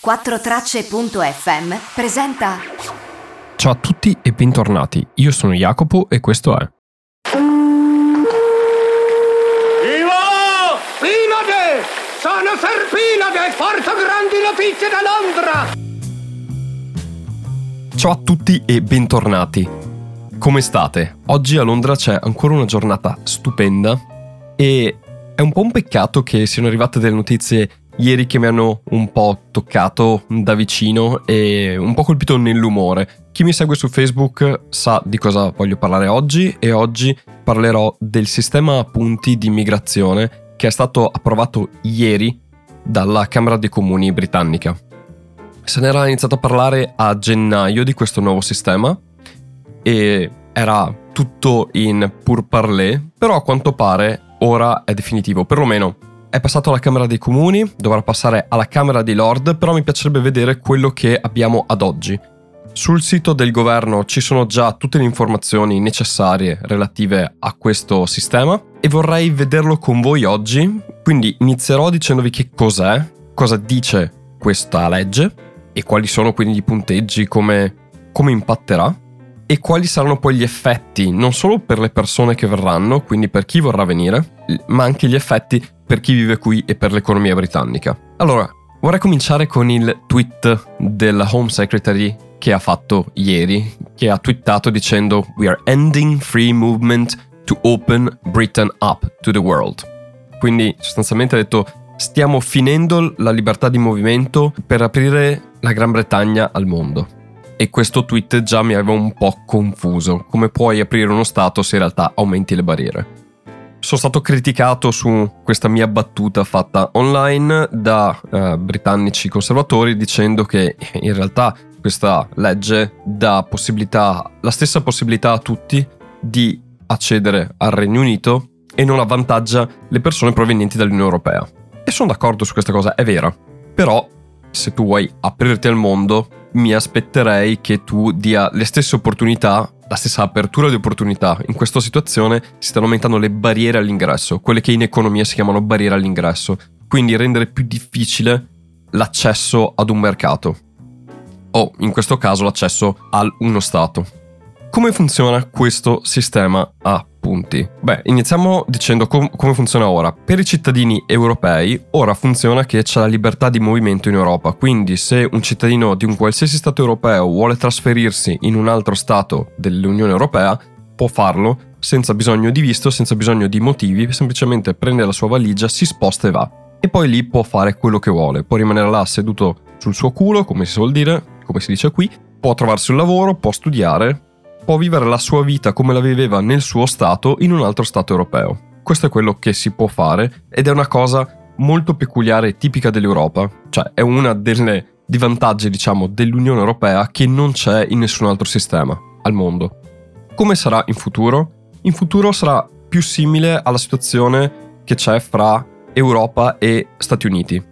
4tracce.fm presenta Ciao a tutti e bentornati, io sono Jacopo e questo è Ivo! Pinade! Sono Serpinade! Porto grandi notizie da Londra! Ciao a tutti e bentornati. Come state? Oggi a Londra c'è ancora una giornata stupenda e è un po' un peccato che siano arrivate delle notizie ieri che mi hanno un po' toccato da vicino e un po' colpito nell'umore. Chi mi segue su Facebook sa di cosa voglio parlare oggi e oggi parlerò del sistema punti di immigrazione che è stato approvato ieri dalla Camera dei Comuni britannica. Se ne era iniziato a parlare a gennaio di questo nuovo sistema e era tutto in pur parler, però a quanto pare ora è definitivo, perlomeno è passato alla Camera dei Comuni, dovrà passare alla Camera dei Lord, però mi piacerebbe vedere quello che abbiamo ad oggi. Sul sito del governo ci sono già tutte le informazioni necessarie relative a questo sistema e vorrei vederlo con voi oggi, quindi inizierò dicendovi che cos'è, cosa dice questa legge e quali sono quindi i punteggi, come, come impatterà e quali saranno poi gli effetti non solo per le persone che verranno, quindi per chi vorrà venire, ma anche gli effetti per chi vive qui e per l'economia britannica. Allora, vorrei cominciare con il tweet del Home Secretary che ha fatto ieri, che ha twittato dicendo We are ending free movement to open Britain up to the world. Quindi sostanzialmente ha detto stiamo finendo la libertà di movimento per aprire la Gran Bretagna al mondo. E questo tweet già mi aveva un po' confuso. Come puoi aprire uno Stato se in realtà aumenti le barriere? Sono stato criticato su questa mia battuta fatta online da eh, britannici conservatori dicendo che in realtà questa legge dà la stessa possibilità a tutti di accedere al Regno Unito e non avvantaggia le persone provenienti dall'Unione Europea. E sono d'accordo su questa cosa, è vera. Però se tu vuoi aprirti al mondo, mi aspetterei che tu dia le stesse opportunità, la stessa apertura di opportunità. In questa situazione si stanno aumentando le barriere all'ingresso, quelle che in economia si chiamano barriere all'ingresso, quindi rendere più difficile l'accesso ad un mercato o in questo caso l'accesso a uno Stato. Come funziona questo sistema a punti? Beh, iniziamo dicendo com- come funziona ora. Per i cittadini europei, ora funziona che c'è la libertà di movimento in Europa, quindi se un cittadino di un qualsiasi Stato europeo vuole trasferirsi in un altro Stato dell'Unione Europea, può farlo senza bisogno di visto, senza bisogno di motivi, semplicemente prende la sua valigia, si sposta e va. E poi lì può fare quello che vuole, può rimanere là seduto sul suo culo, come si suol dire, come si dice qui, può trovarsi un lavoro, può studiare, può vivere la sua vita come la viveva nel suo Stato in un altro Stato europeo. Questo è quello che si può fare ed è una cosa molto peculiare e tipica dell'Europa, cioè è una delle di vantaggi, diciamo, dell'Unione Europea che non c'è in nessun altro sistema al mondo. Come sarà in futuro? In futuro sarà più simile alla situazione che c'è fra Europa e Stati Uniti.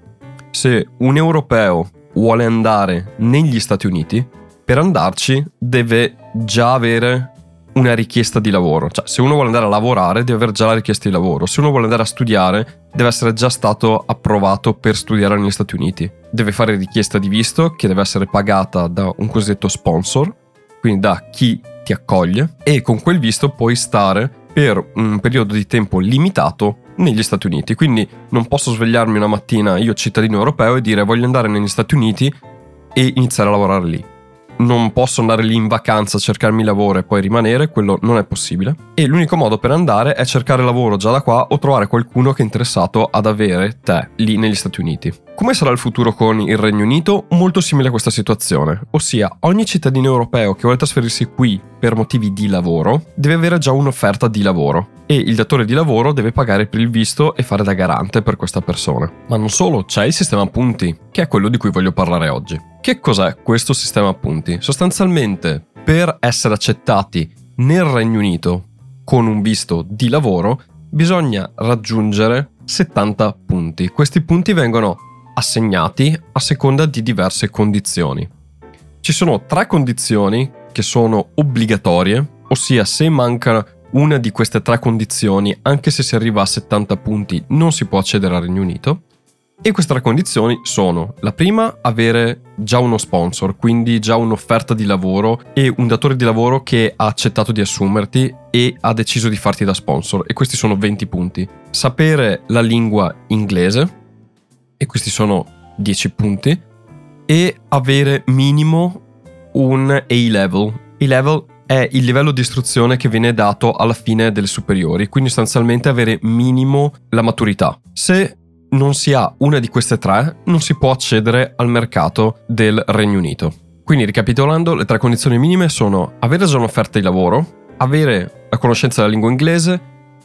Se un europeo vuole andare negli Stati Uniti, per andarci deve già avere una richiesta di lavoro. Cioè, se uno vuole andare a lavorare, deve avere già la richiesta di lavoro. Se uno vuole andare a studiare, deve essere già stato approvato per studiare negli Stati Uniti. Deve fare richiesta di visto, che deve essere pagata da un cosiddetto sponsor, quindi da chi ti accoglie, e con quel visto puoi stare per un periodo di tempo limitato negli Stati Uniti. Quindi non posso svegliarmi una mattina, io cittadino europeo, e dire voglio andare negli Stati Uniti e iniziare a lavorare lì. Non posso andare lì in vacanza a cercarmi lavoro e poi rimanere, quello non è possibile. E l'unico modo per andare è cercare lavoro già da qua o trovare qualcuno che è interessato ad avere te lì negli Stati Uniti. Come sarà il futuro con il Regno Unito? Molto simile a questa situazione, ossia ogni cittadino europeo che vuole trasferirsi qui per motivi di lavoro deve avere già un'offerta di lavoro e il datore di lavoro deve pagare per il visto e fare da garante per questa persona. Ma non solo, c'è il sistema punti, che è quello di cui voglio parlare oggi. Che cos'è questo sistema punti? Sostanzialmente, per essere accettati nel Regno Unito con un visto di lavoro, bisogna raggiungere 70 punti. Questi punti vengono assegnati a seconda di diverse condizioni. Ci sono tre condizioni che sono obbligatorie, ossia se manca una di queste tre condizioni, anche se si arriva a 70 punti, non si può accedere al Regno Unito. E queste tre condizioni sono la prima, avere già uno sponsor, quindi già un'offerta di lavoro e un datore di lavoro che ha accettato di assumerti e ha deciso di farti da sponsor e questi sono 20 punti. Sapere la lingua inglese e questi sono 10 punti e avere minimo un A-level. A-level è il livello di istruzione che viene dato alla fine delle superiori, quindi sostanzialmente avere minimo la maturità. Se non si ha una di queste tre, non si può accedere al mercato del Regno Unito. Quindi ricapitolando, le tre condizioni minime sono avere già un'offerta di lavoro, avere la conoscenza della lingua inglese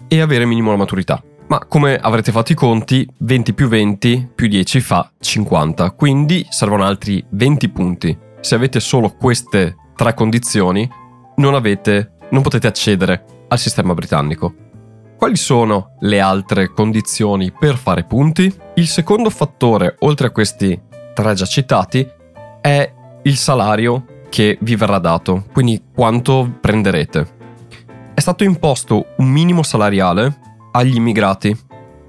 e avere minimo la maturità. Ma come avrete fatto i conti, 20 più 20 più 10 fa 50, quindi servono altri 20 punti. Se avete solo queste tre condizioni, non, avete, non potete accedere al sistema britannico. Quali sono le altre condizioni per fare punti? Il secondo fattore, oltre a questi tre già citati, è il salario che vi verrà dato, quindi quanto prenderete. È stato imposto un minimo salariale agli immigrati.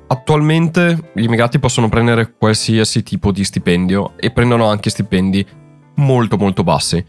Attualmente gli immigrati possono prendere qualsiasi tipo di stipendio e prendono anche stipendi molto molto bassi.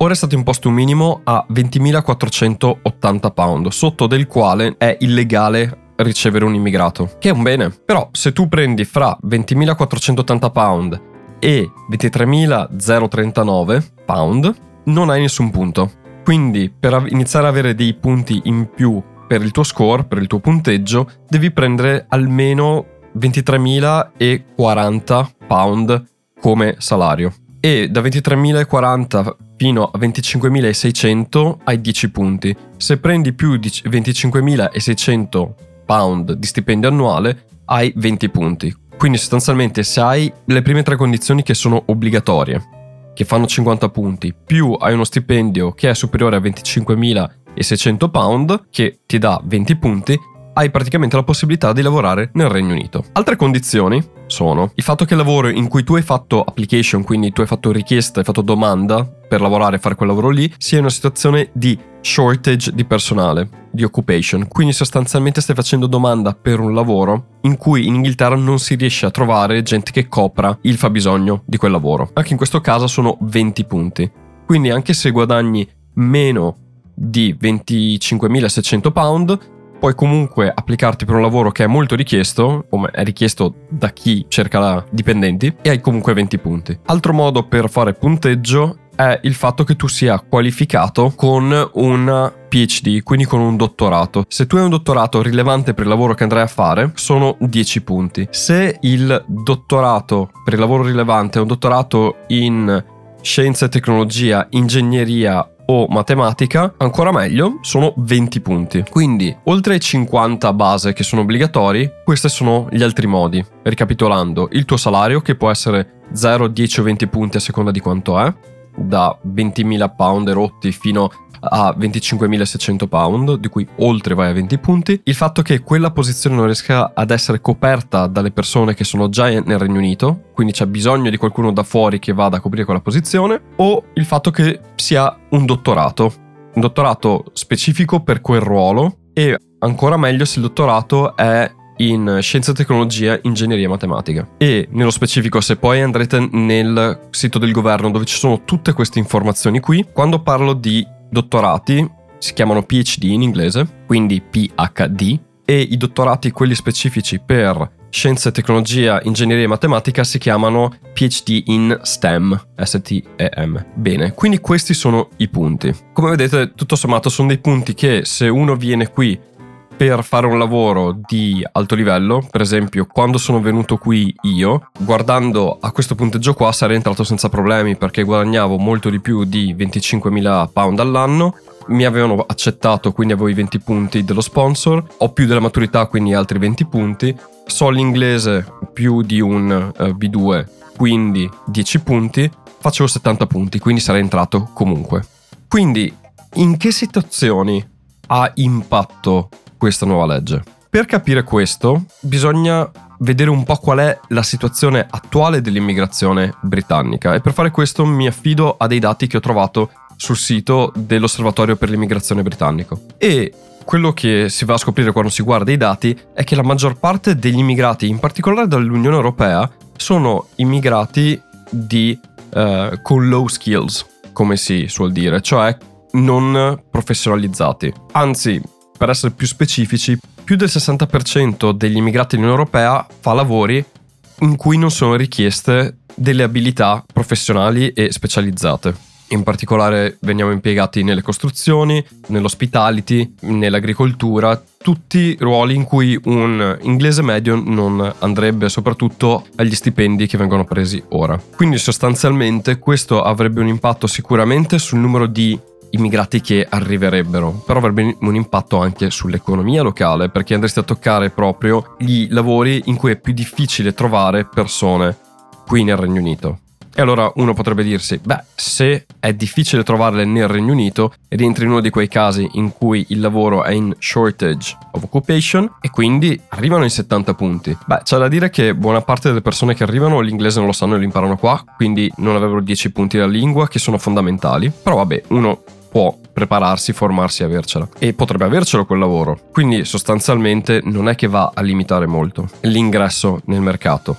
Ora è stato imposto un minimo a 20.480 pound, sotto del quale è illegale ricevere un immigrato, che è un bene. Però se tu prendi fra 20.480 pound e 23.039 pound, non hai nessun punto. Quindi per iniziare ad avere dei punti in più per il tuo score, per il tuo punteggio, devi prendere almeno 23.040 pound come salario. E da 23.040 fino a 25.600 hai 10 punti. Se prendi più di 25.600 pound di stipendio annuale hai 20 punti. Quindi sostanzialmente se hai le prime tre condizioni che sono obbligatorie, che fanno 50 punti, più hai uno stipendio che è superiore a 25.600 pound, che ti dà 20 punti, hai praticamente la possibilità di lavorare nel Regno Unito. Altre condizioni sono il fatto che il lavoro in cui tu hai fatto application, quindi tu hai fatto richiesta, hai fatto domanda per lavorare e fare quel lavoro lì, sia in una situazione di shortage di personale, di occupation. Quindi sostanzialmente stai facendo domanda per un lavoro in cui in Inghilterra non si riesce a trovare gente che copra il fabbisogno di quel lavoro. Anche in questo caso sono 20 punti. Quindi anche se guadagni meno di 25.600 pound, puoi comunque applicarti per un lavoro che è molto richiesto, come è richiesto da chi cerca dipendenti, e hai comunque 20 punti. Altro modo per fare punteggio è il fatto che tu sia qualificato con un PhD, quindi con un dottorato. Se tu hai un dottorato rilevante per il lavoro che andrai a fare, sono 10 punti. Se il dottorato per il lavoro rilevante è un dottorato in scienza e tecnologia, ingegneria o matematica, ancora meglio, sono 20 punti. Quindi, oltre ai 50 base che sono obbligatori, questi sono gli altri modi. Ricapitolando, il tuo salario che può essere 0, 10 o 20 punti a seconda di quanto è, da 20.000 pound rotti fino a a 25.600 pound, di cui oltre vai a 20 punti, il fatto che quella posizione non riesca ad essere coperta dalle persone che sono già nel Regno Unito, quindi c'è bisogno di qualcuno da fuori che vada a coprire quella posizione, o il fatto che sia un dottorato, un dottorato specifico per quel ruolo e ancora meglio se il dottorato è in scienza, tecnologia, ingegneria e matematica. E nello specifico, se poi andrete nel sito del governo dove ci sono tutte queste informazioni qui, quando parlo di dottorati si chiamano PhD in inglese, quindi PhD, e i dottorati, quelli specifici per scienze, tecnologia, ingegneria e matematica, si chiamano PhD in STEM, S-T-E-M. Bene, quindi questi sono i punti. Come vedete, tutto sommato sono dei punti che se uno viene qui per fare un lavoro di alto livello, per esempio quando sono venuto qui io, guardando a questo punteggio qua sarei entrato senza problemi perché guadagnavo molto di più di 25.000 pound all'anno, mi avevano accettato quindi avevo i 20 punti dello sponsor, ho più della maturità quindi altri 20 punti, so l'inglese più di un uh, eh, B2 quindi 10 punti, facevo 70 punti quindi sarei entrato comunque. Quindi in che situazioni ha impatto questa nuova legge. Per capire questo bisogna vedere un po' qual è la situazione attuale dell'immigrazione britannica e per fare questo mi affido a dei dati che ho trovato sul sito dell'Osservatorio per l'immigrazione britannico. E quello che si va a scoprire quando si guarda i dati è che la maggior parte degli immigrati, in particolare dall'Unione Europea, sono immigrati di, uh, con low skills, come si suol dire, cioè non professionalizzati. Anzi, per essere più specifici, più del 60% degli immigrati dell'Unione Europea fa lavori in cui non sono richieste delle abilità professionali e specializzate. In particolare veniamo impiegati nelle costruzioni, nell'hospitality, nell'agricoltura, tutti ruoli in cui un inglese medio non andrebbe soprattutto agli stipendi che vengono presi ora. Quindi sostanzialmente questo avrebbe un impatto sicuramente sul numero di immigrati che arriverebbero, però avrebbe un impatto anche sull'economia locale perché andresti a toccare proprio i lavori in cui è più difficile trovare persone qui nel Regno Unito. E allora uno potrebbe dirsi, beh, se è difficile trovarle nel Regno Unito, rientri in uno di quei casi in cui il lavoro è in shortage of occupation e quindi arrivano in 70 punti. Beh, c'è da dire che buona parte delle persone che arrivano l'inglese non lo sanno e lo imparano qua, quindi non avrebbero 10 punti della lingua che sono fondamentali. Però vabbè, uno può prepararsi, formarsi e avercela. E potrebbe avercelo quel lavoro. Quindi sostanzialmente non è che va a limitare molto l'ingresso nel mercato.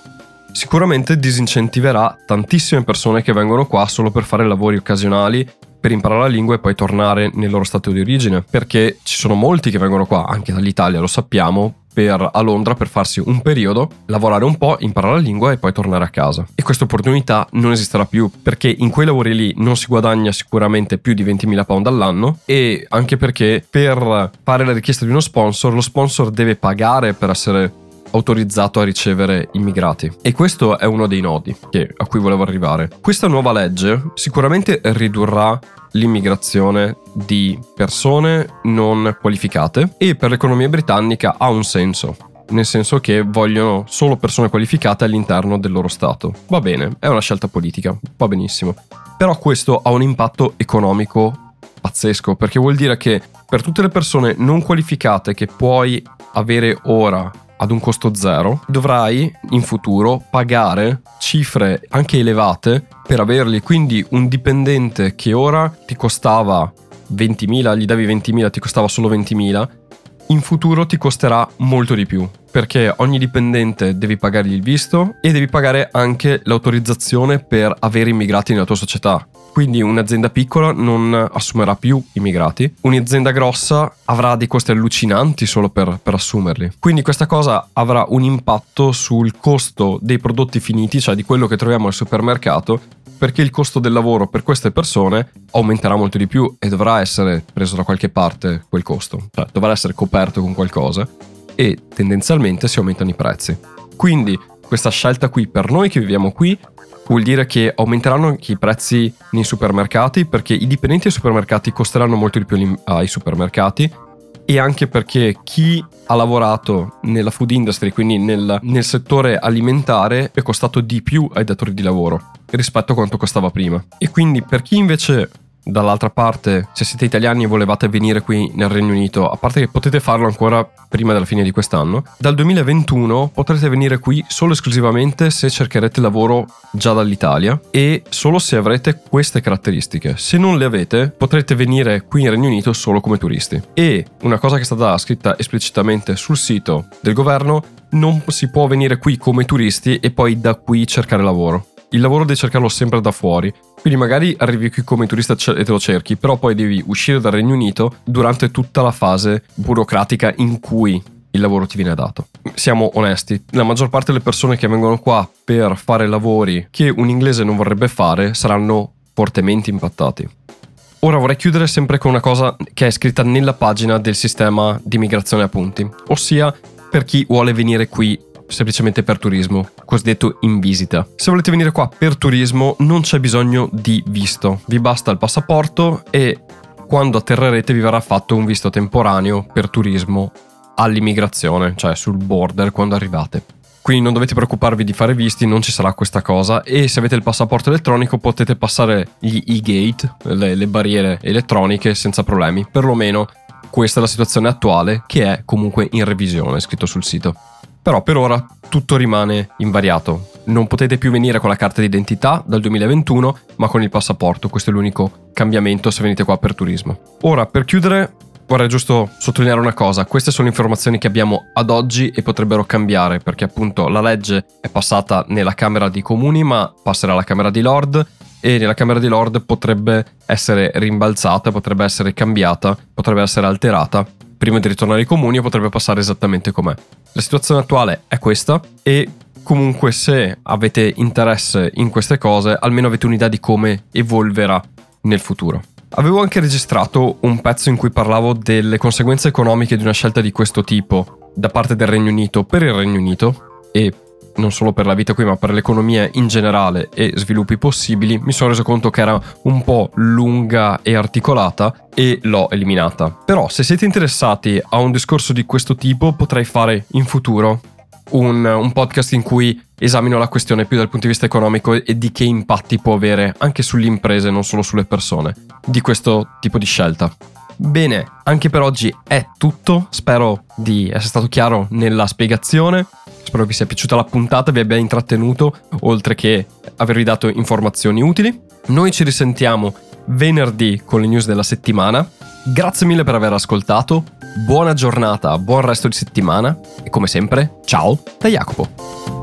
Sicuramente disincentiverà tantissime persone che vengono qua solo per fare lavori occasionali per imparare la lingua e poi tornare nel loro stato di origine, perché ci sono molti che vengono qua, anche dall'Italia, lo sappiamo, per, a Londra per farsi un periodo, lavorare un po', imparare la lingua e poi tornare a casa. E questa opportunità non esisterà più perché in quei lavori lì non si guadagna sicuramente più di 20.000 pound all'anno e anche perché per fare la richiesta di uno sponsor, lo sponsor deve pagare per essere autorizzato a ricevere immigrati. E questo è uno dei nodi che, a cui volevo arrivare. Questa nuova legge sicuramente ridurrà l'immigrazione di persone non qualificate e per l'economia britannica ha un senso. Nel senso che vogliono solo persone qualificate all'interno del loro Stato. Va bene, è una scelta politica, va benissimo. Però questo ha un impatto economico pazzesco, perché vuol dire che per tutte le persone non qualificate che puoi avere ora ad un costo zero, dovrai in futuro pagare cifre anche elevate per averli. Quindi un dipendente che ora ti costava 20.000, gli davi 20.000, ti costava solo 20.000, in futuro ti costerà molto di più perché ogni dipendente devi pagargli il visto e devi pagare anche l'autorizzazione per avere immigrati nella tua società. Quindi un'azienda piccola non assumerà più immigrati, un'azienda grossa avrà dei costi allucinanti solo per, per, assumerli. Quindi questa cosa avrà un impatto sul costo dei prodotti finiti, cioè di quello che troviamo al supermercato, perché il costo del lavoro per queste persone aumenterà molto di più e dovrà essere preso da qualche parte quel costo, cioè dovrà essere coperto con qualcosa e tendenzialmente si aumentano i prezzi. Quindi questa scelta qui per noi che viviamo qui vuol dire che aumenteranno anche i prezzi nei supermercati perché i dipendenti ai supermercati costeranno molto di più ai supermercati e anche perché chi ha lavorato nella food industry, quindi nel, nel, settore alimentare, è costato di più ai datori di lavoro rispetto a quanto costava prima. E quindi per chi invece Dall'altra parte, se siete italiani e volevate venire qui nel Regno Unito, a parte che potete farlo ancora prima della fine di quest'anno, dal 2021 potrete venire qui solo esclusivamente se cercherete lavoro già dall'Italia e solo se avrete queste caratteristiche. Se non le avete, potrete venire qui in Regno Unito solo come turisti. E una cosa che è stata scritta esplicitamente sul sito del governo, non si può venire qui come turisti e poi da qui cercare lavoro il lavoro devi cercarlo sempre da fuori. Quindi magari arrivi qui come turista e te lo cerchi, però poi devi uscire dal Regno Unito durante tutta la fase burocratica in cui il lavoro ti viene dato. Siamo onesti, la maggior parte delle persone che vengono qua per fare lavori che un inglese non vorrebbe fare saranno fortemente impattati. Ora vorrei chiudere sempre con una cosa che è scritta nella pagina del sistema di migrazione a punti, ossia per chi vuole venire qui semplicemente per turismo, cosiddetto in visita. Se volete venire qua per turismo non c'è bisogno di visto, vi basta il passaporto e quando atterrerete vi verrà fatto un visto temporaneo per turismo all'immigrazione, cioè sul border quando arrivate. Quindi non dovete preoccuparvi di fare visti, non ci sarà questa cosa e se avete il passaporto elettronico potete passare gli e-gate, le, le barriere elettroniche senza problemi. Perlomeno questa è la situazione attuale che è comunque in revisione, scritto sul sito. Però per ora tutto rimane invariato. Non potete più venire con la carta d'identità dal 2021, ma con il passaporto. Questo è l'unico cambiamento se venite qua per turismo. Ora, per chiudere, vorrei giusto sottolineare una cosa, queste sono informazioni che abbiamo ad oggi e potrebbero cambiare perché appunto la legge è passata nella Camera di Comuni ma passerà alla Camera di Lord e nella Camera di Lord potrebbe essere rimbalzata, potrebbe essere cambiata, potrebbe essere alterata prima di ritornare ai comuni potrebbe passare esattamente com'è. La situazione attuale è questa e comunque se avete interesse in queste cose almeno avete un'idea di come evolverà nel futuro. Avevo anche registrato un pezzo in cui parlavo delle conseguenze economiche di una scelta di questo tipo da parte del Regno Unito per il Regno Unito e non solo per la vita qui ma per l'economia in generale e sviluppi possibili, mi sono reso conto che era un po' lunga e articolata e l'ho eliminata. Però se siete interessati a un discorso di questo tipo potrei fare in futuro un, un, podcast in cui esamino la questione più dal punto di vista economico e di che impatti può avere anche sulle imprese, non solo sulle persone, di questo tipo di scelta. Bene, anche per oggi è tutto, spero di essere stato chiaro nella spiegazione, spero vi sia piaciuta la puntata, vi abbia intrattenuto, oltre che avervi dato informazioni utili. Noi ci risentiamo venerdì con le news della settimana. Grazie mille per aver ascoltato, buona giornata, buon resto di settimana e come sempre, ciao da Jacopo.